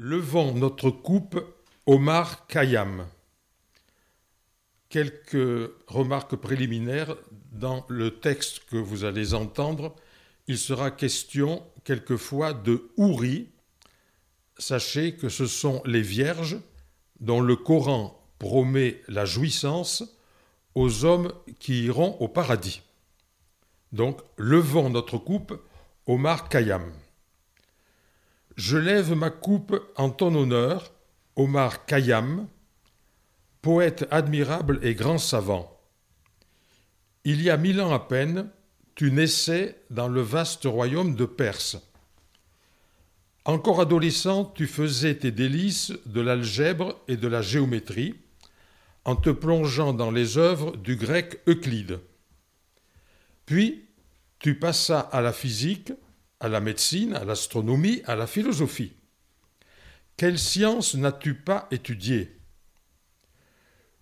Levons notre coupe Omar Khayyam. Quelques remarques préliminaires. Dans le texte que vous allez entendre, il sera question quelquefois de Houri. Sachez que ce sont les vierges dont le Coran promet la jouissance aux hommes qui iront au paradis. Donc, levons notre coupe Omar Khayyam. Je lève ma coupe en ton honneur, Omar Khayyam, poète admirable et grand savant. Il y a mille ans à peine, tu naissais dans le vaste royaume de Perse. Encore adolescent, tu faisais tes délices de l'algèbre et de la géométrie en te plongeant dans les œuvres du grec Euclide. Puis, tu passas à la physique, à la médecine, à l'astronomie, à la philosophie. Quelle science n'as-tu pas étudiée?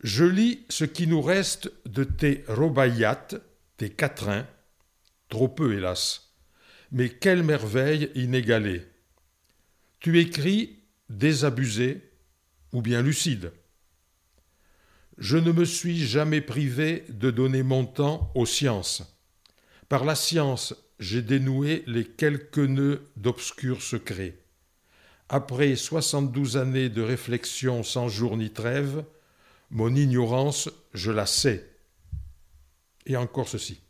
Je lis ce qui nous reste de tes robayat, tes quatrains, trop peu hélas, mais quelle merveille inégalée. Tu écris désabusé ou bien lucide. Je ne me suis jamais privé de donner mon temps aux sciences. Par la science j'ai dénoué les quelques nœuds d'obscurs secrets. Après soixante-douze années de réflexion sans jour ni trêve, mon ignorance, je la sais. Et encore ceci.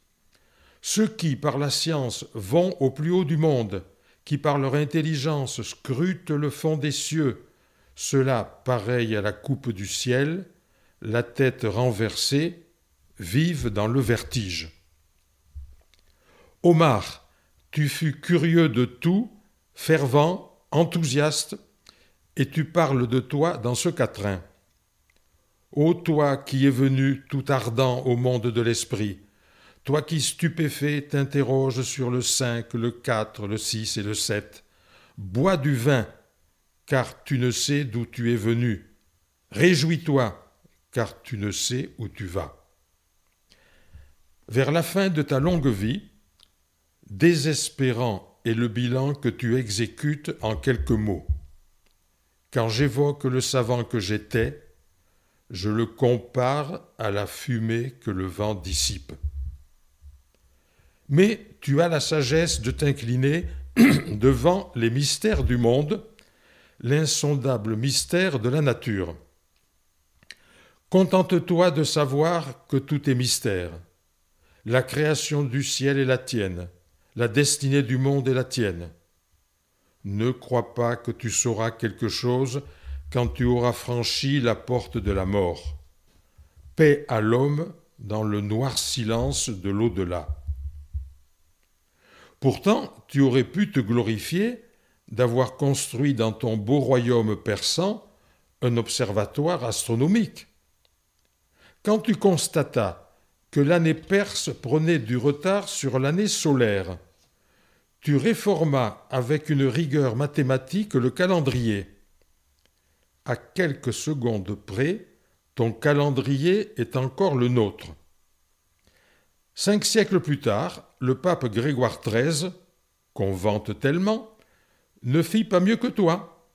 Ceux qui, par la science, vont au plus haut du monde, qui par leur intelligence scrutent le fond des cieux, ceux-là, pareils à la coupe du ciel, la tête renversée, vivent dans le vertige. Omar, tu fus curieux de tout, fervent, enthousiaste, et tu parles de toi dans ce quatrain. Ô toi qui es venu tout ardent au monde de l'esprit, toi qui stupéfait t'interroges sur le cinq, le quatre, le six et le sept, bois du vin, car tu ne sais d'où tu es venu. Réjouis-toi, car tu ne sais où tu vas. Vers la fin de ta longue vie, Désespérant est le bilan que tu exécutes en quelques mots. Quand j'évoque le savant que j'étais, je le compare à la fumée que le vent dissipe. Mais tu as la sagesse de t'incliner devant les mystères du monde, l'insondable mystère de la nature. Contente-toi de savoir que tout est mystère. La création du ciel est la tienne, la destinée du monde est la tienne. Ne crois pas que tu sauras quelque chose quand tu auras franchi la porte de la mort. Paix à l'homme dans le noir silence de l'au-delà. Pourtant, tu aurais pu te glorifier d'avoir construit dans ton beau royaume persan un observatoire astronomique. Quand tu constatas l'année perse prenait du retard sur l'année solaire, tu réformas avec une rigueur mathématique le calendrier. À quelques secondes près, ton calendrier est encore le nôtre. Cinq siècles plus tard, le pape Grégoire XIII, qu'on vante tellement, ne fit pas mieux que toi.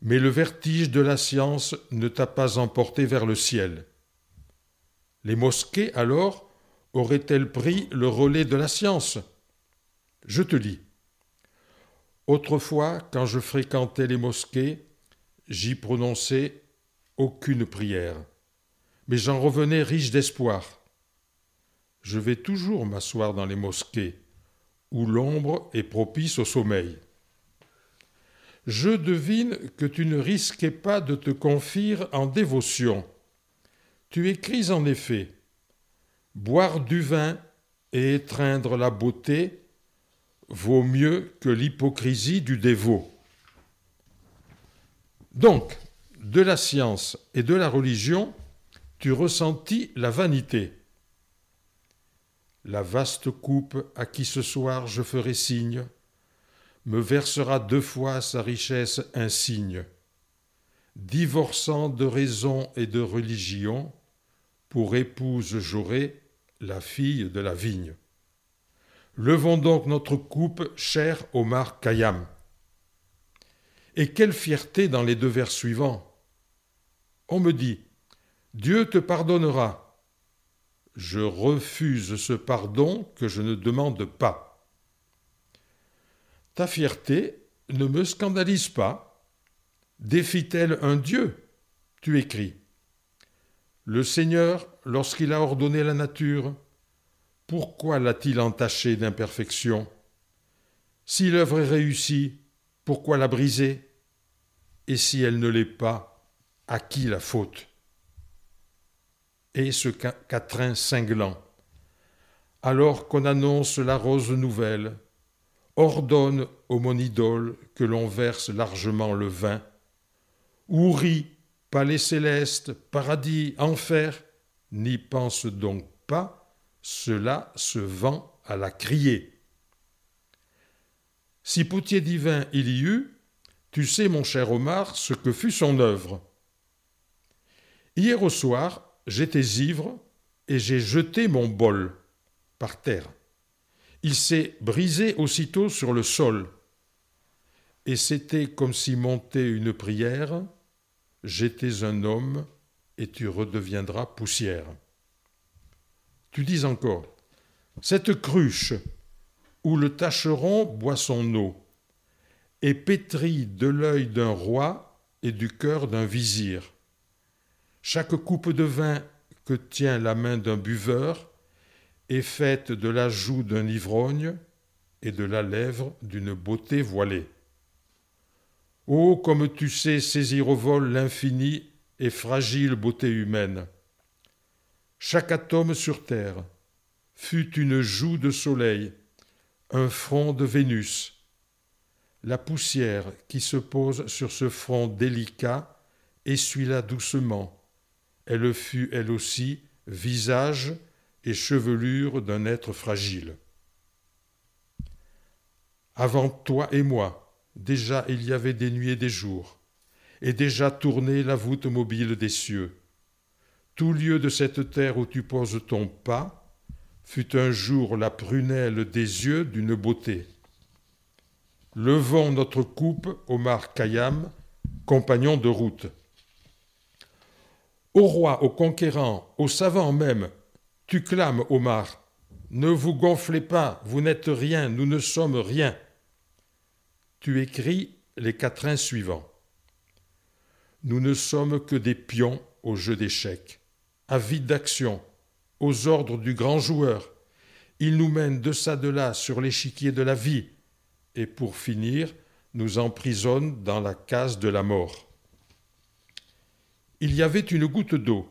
Mais le vertige de la science ne t'a pas emporté vers le ciel. Les mosquées, alors, auraient-elles pris le relais de la science? Je te lis. Autrefois, quand je fréquentais les mosquées, j'y prononçais aucune prière, mais j'en revenais riche d'espoir. Je vais toujours m'asseoir dans les mosquées, où l'ombre est propice au sommeil. Je devine que tu ne risquais pas de te confier en dévotion. Tu écris en effet Boire du vin et étreindre la beauté vaut mieux que l'hypocrisie du dévot. Donc, de la science et de la religion, tu ressentis la vanité. La vaste coupe à qui ce soir je ferai signe me versera deux fois sa richesse insigne. Divorçant de raison et de religion, pour épouse j'aurai la fille de la vigne. Levons donc notre coupe, cher Omar Khayyam. Et quelle fierté dans les deux vers suivants. On me dit Dieu te pardonnera. Je refuse ce pardon que je ne demande pas. Ta fierté ne me scandalise pas. Défie-t-elle un Dieu? Tu écris. Le Seigneur, lorsqu'il a ordonné la nature, pourquoi l'a-t-il entachée d'imperfection? Si l'œuvre est réussie, pourquoi la briser? Et si elle ne l'est pas, à qui la faute? Et ce quatrain cinglant. Alors qu'on annonce la rose nouvelle, ordonne ô mon idole que l'on verse largement le vin, ou rit, palais céleste, paradis, enfer, n'y pense donc pas, cela se vend à la crier. Si potier divin il y eut, tu sais, mon cher Omar, ce que fut son œuvre. Hier au soir, j'étais ivre et j'ai jeté mon bol par terre. Il s'est brisé aussitôt sur le sol. Et c'était comme si montait une prière J'étais un homme et tu redeviendras poussière. Tu dis encore Cette cruche où le tâcheron boit son eau est pétrie de l'œil d'un roi et du cœur d'un vizir. Chaque coupe de vin que tient la main d'un buveur est faite de la joue d'un ivrogne et de la lèvre d'une beauté voilée. Oh, comme tu sais saisir au vol l'infini et fragile beauté humaine. Chaque atome sur terre fut une joue de soleil, un front de Vénus. La poussière qui se pose sur ce front délicat essuie-la doucement. Elle fut elle aussi visage et chevelure d'un être fragile. Avant toi et moi, déjà il y avait des nuits et des jours, et déjà tournait la voûte mobile des cieux. Tout lieu de cette terre où tu poses ton pas fut un jour la prunelle des yeux d'une beauté. Levons notre coupe, Omar Khayyam, compagnon de route. Au roi, au conquérant, au savant même, tu clames, Omar. Ne vous gonflez pas, vous n'êtes rien, nous ne sommes rien. Tu écris les quatrains suivants. Nous ne sommes que des pions au jeu d'échecs, avides d'action, aux ordres du grand joueur. Il nous mène de ça de là sur l'échiquier de la vie, et pour finir, nous emprisonne dans la case de la mort. Il y avait une goutte d'eau,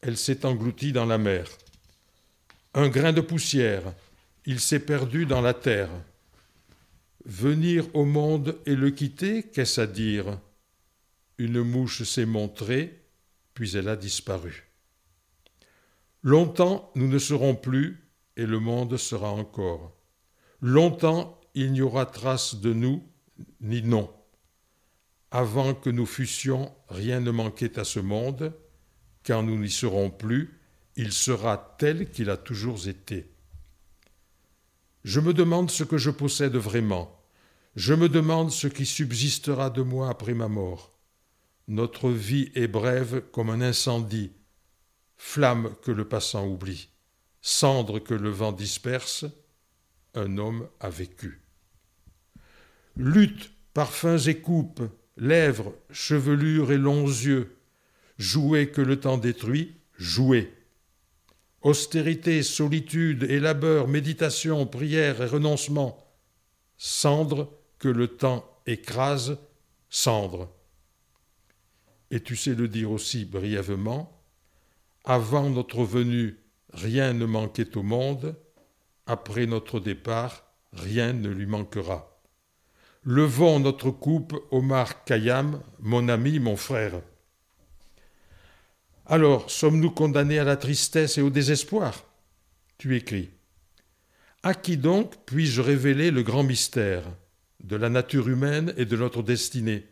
elle s'est engloutie dans la mer un grain de poussière, il s'est perdu dans la terre. Venir au monde et le quitter, qu'est-ce à dire? Une mouche s'est montrée, puis elle a disparu. Longtemps nous ne serons plus, et le monde sera encore. Longtemps il n'y aura trace de nous, ni nom. Avant que nous fussions, rien ne manquait à ce monde, quand nous n'y serons plus, il sera tel qu'il a toujours été. Je me demande ce que je possède vraiment. Je me demande ce qui subsistera de moi après ma mort. Notre vie est brève comme un incendie, flamme que le passant oublie, cendre que le vent disperse, un homme a vécu. Lutte, parfums et coupes, lèvres, chevelures et longs yeux, jouets que le temps détruit, jouez austérité, solitude et labeur, méditation, prière et renoncement, cendre le temps écrase, cendre. Et tu sais le dire aussi brièvement, avant notre venue, rien ne manquait au monde, après notre départ, rien ne lui manquera. Levons notre coupe, Omar Khayyam, mon ami, mon frère. Alors, sommes-nous condamnés à la tristesse et au désespoir? Tu écris. À qui donc puis-je révéler le grand mystère? De la nature humaine et de notre destinée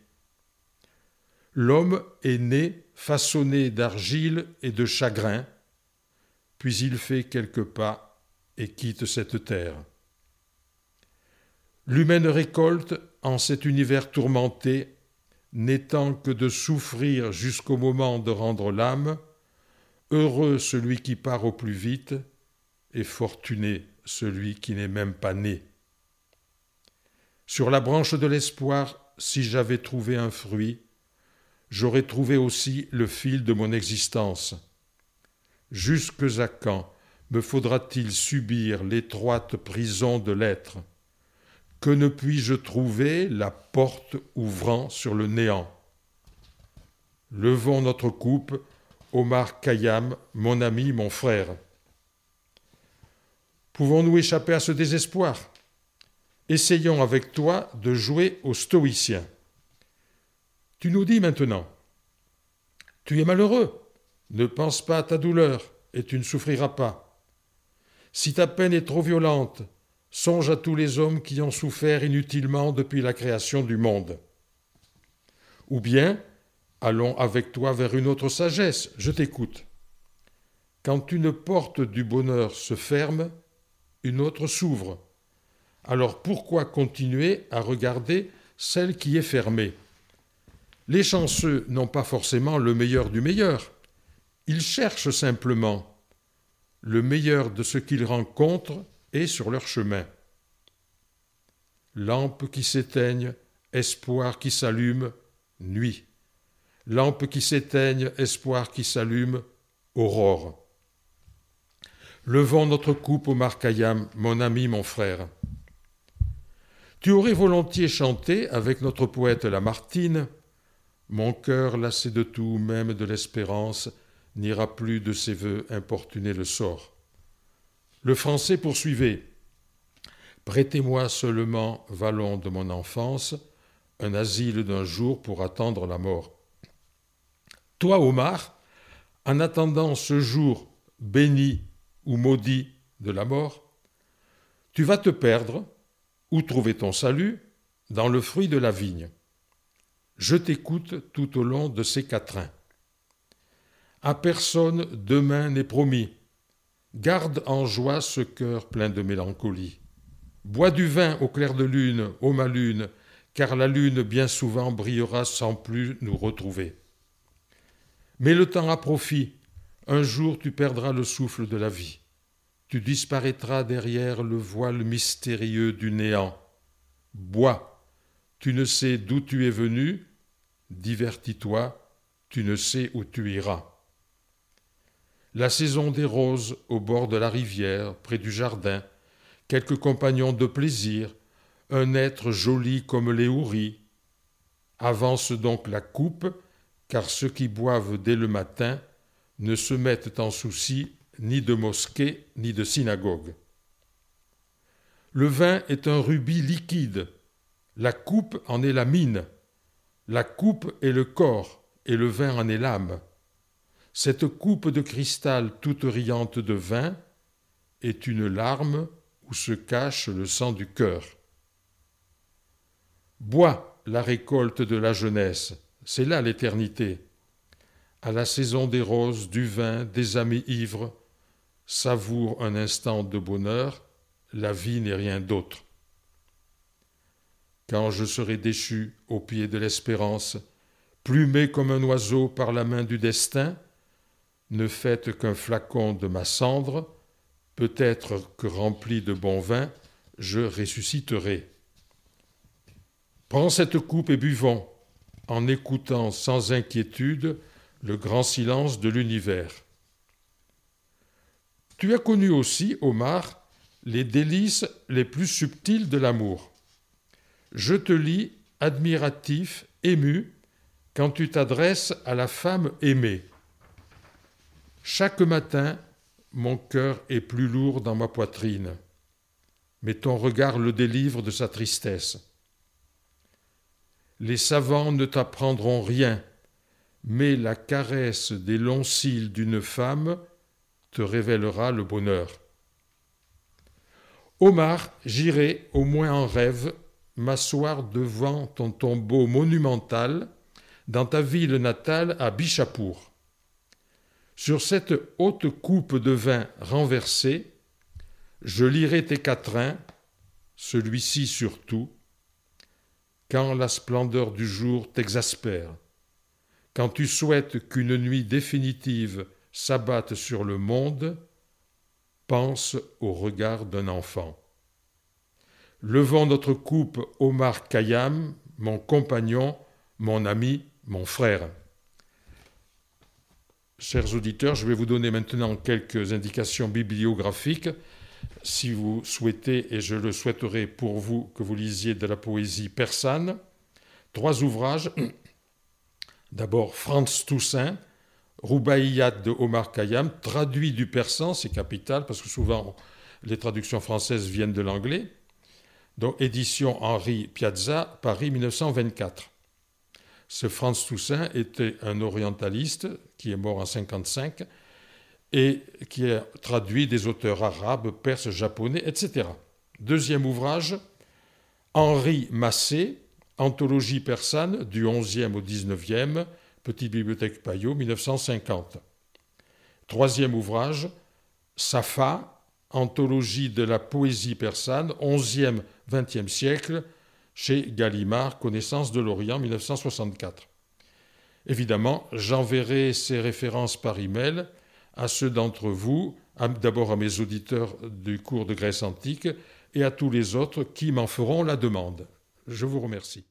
L'homme est né façonné d'argile et de chagrin, puis il fait quelques pas et quitte cette terre. L'humaine récolte, en cet univers tourmenté, n'étant que de souffrir jusqu'au moment de rendre l'âme, heureux celui qui part au plus vite, et fortuné celui qui n'est même pas né. Sur la branche de l'espoir, si j'avais trouvé un fruit, j'aurais trouvé aussi le fil de mon existence. Jusque à quand me faudra-t-il subir l'étroite prison de l'être? Que ne puis-je trouver la porte ouvrant sur le néant? Levons notre coupe, Omar Khayyam, mon ami, mon frère. Pouvons-nous échapper à ce désespoir? Essayons avec toi de jouer au stoïcien. Tu nous dis maintenant Tu es malheureux, ne pense pas à ta douleur, et tu ne souffriras pas. Si ta peine est trop violente, songe à tous les hommes qui ont souffert inutilement depuis la création du monde. Ou bien, allons avec toi vers une autre sagesse, je t'écoute. Quand une porte du bonheur se ferme, une autre s'ouvre. Alors pourquoi continuer à regarder celle qui est fermée? Les chanceux n'ont pas forcément le meilleur du meilleur. Ils cherchent simplement. Le meilleur de ce qu'ils rencontrent est sur leur chemin. Lampe qui s'éteigne, espoir qui s'allume, nuit. Lampe qui s'éteigne, espoir qui s'allume, aurore. Levons notre coupe au Markayam, mon ami, mon frère. Tu aurais volontiers chanté avec notre poète Lamartine Mon cœur, lassé de tout, même de l'espérance, n'ira plus de ses voeux importuner le sort. Le français poursuivait Prêtez-moi seulement, vallon de mon enfance, un asile d'un jour pour attendre la mort. Toi, Omar, en attendant ce jour béni ou maudit de la mort, tu vas te perdre, ou trouver ton salut, dans le fruit de la vigne. Je t'écoute tout au long de ces quatrains. À personne demain n'est promis. Garde en joie ce cœur plein de mélancolie. Bois du vin au clair de lune, ô ma lune, car la lune bien souvent brillera sans plus nous retrouver. Mets le temps à profit, un jour tu perdras le souffle de la vie. Tu disparaîtras derrière le voile mystérieux du néant. Bois, tu ne sais d'où tu es venu, divertis-toi, tu ne sais où tu iras. La saison des roses au bord de la rivière, près du jardin, quelques compagnons de plaisir, un être joli comme les houris. Avance donc la coupe, car ceux qui boivent dès le matin ne se mettent en souci ni de mosquée ni de synagogue. Le vin est un rubis liquide, la coupe en est la mine, la coupe est le corps et le vin en est l'âme. Cette coupe de cristal toute riante de vin est une larme où se cache le sang du cœur. Bois la récolte de la jeunesse, c'est là l'éternité à la saison des roses, du vin, des amis ivres, savoure un instant de bonheur, la vie n'est rien d'autre. Quand je serai déchu au pied de l'espérance, plumé comme un oiseau par la main du destin, ne faites qu'un flacon de ma cendre, peut-être que rempli de bon vin, je ressusciterai. Prends cette coupe et buvons, en écoutant sans inquiétude le grand silence de l'univers. Tu as connu aussi, Omar, les délices les plus subtiles de l'amour. Je te lis admiratif, ému, quand tu t'adresses à la femme aimée. Chaque matin, mon cœur est plus lourd dans ma poitrine, mais ton regard le délivre de sa tristesse. Les savants ne t'apprendront rien, mais la caresse des longs cils d'une femme te révélera le bonheur. Omar, j'irai, au moins en rêve, m'asseoir devant ton tombeau monumental dans ta ville natale à Bichapour. Sur cette haute coupe de vin renversée, je lirai tes quatrains, celui-ci surtout, quand la splendeur du jour t'exaspère, quand tu souhaites qu'une nuit définitive s'abatte sur le monde, pense au regard d'un enfant. Levons notre coupe Omar Khayyam, mon compagnon, mon ami, mon frère. Chers auditeurs, je vais vous donner maintenant quelques indications bibliographiques si vous souhaitez, et je le souhaiterais pour vous, que vous lisiez de la poésie persane. Trois ouvrages. D'abord Franz Toussaint, Roubaïyat de Omar Khayyam, traduit du persan, c'est capital parce que souvent les traductions françaises viennent de l'anglais. Donc édition Henri Piazza, Paris 1924. Ce Franz Toussaint était un orientaliste qui est mort en 55 et qui a traduit des auteurs arabes, perses, japonais, etc. Deuxième ouvrage, Henri Massé, Anthologie persane du 11e au 19e, Petite Bibliothèque Payot, 1950. Troisième ouvrage, Safa, Anthologie de la poésie persane, 11e, 20e siècle, chez Gallimard, Connaissance de l'Orient, 1964. Évidemment, j'enverrai ces références par email à ceux d'entre vous, d'abord à mes auditeurs du cours de Grèce antique et à tous les autres qui m'en feront la demande. Je vous remercie.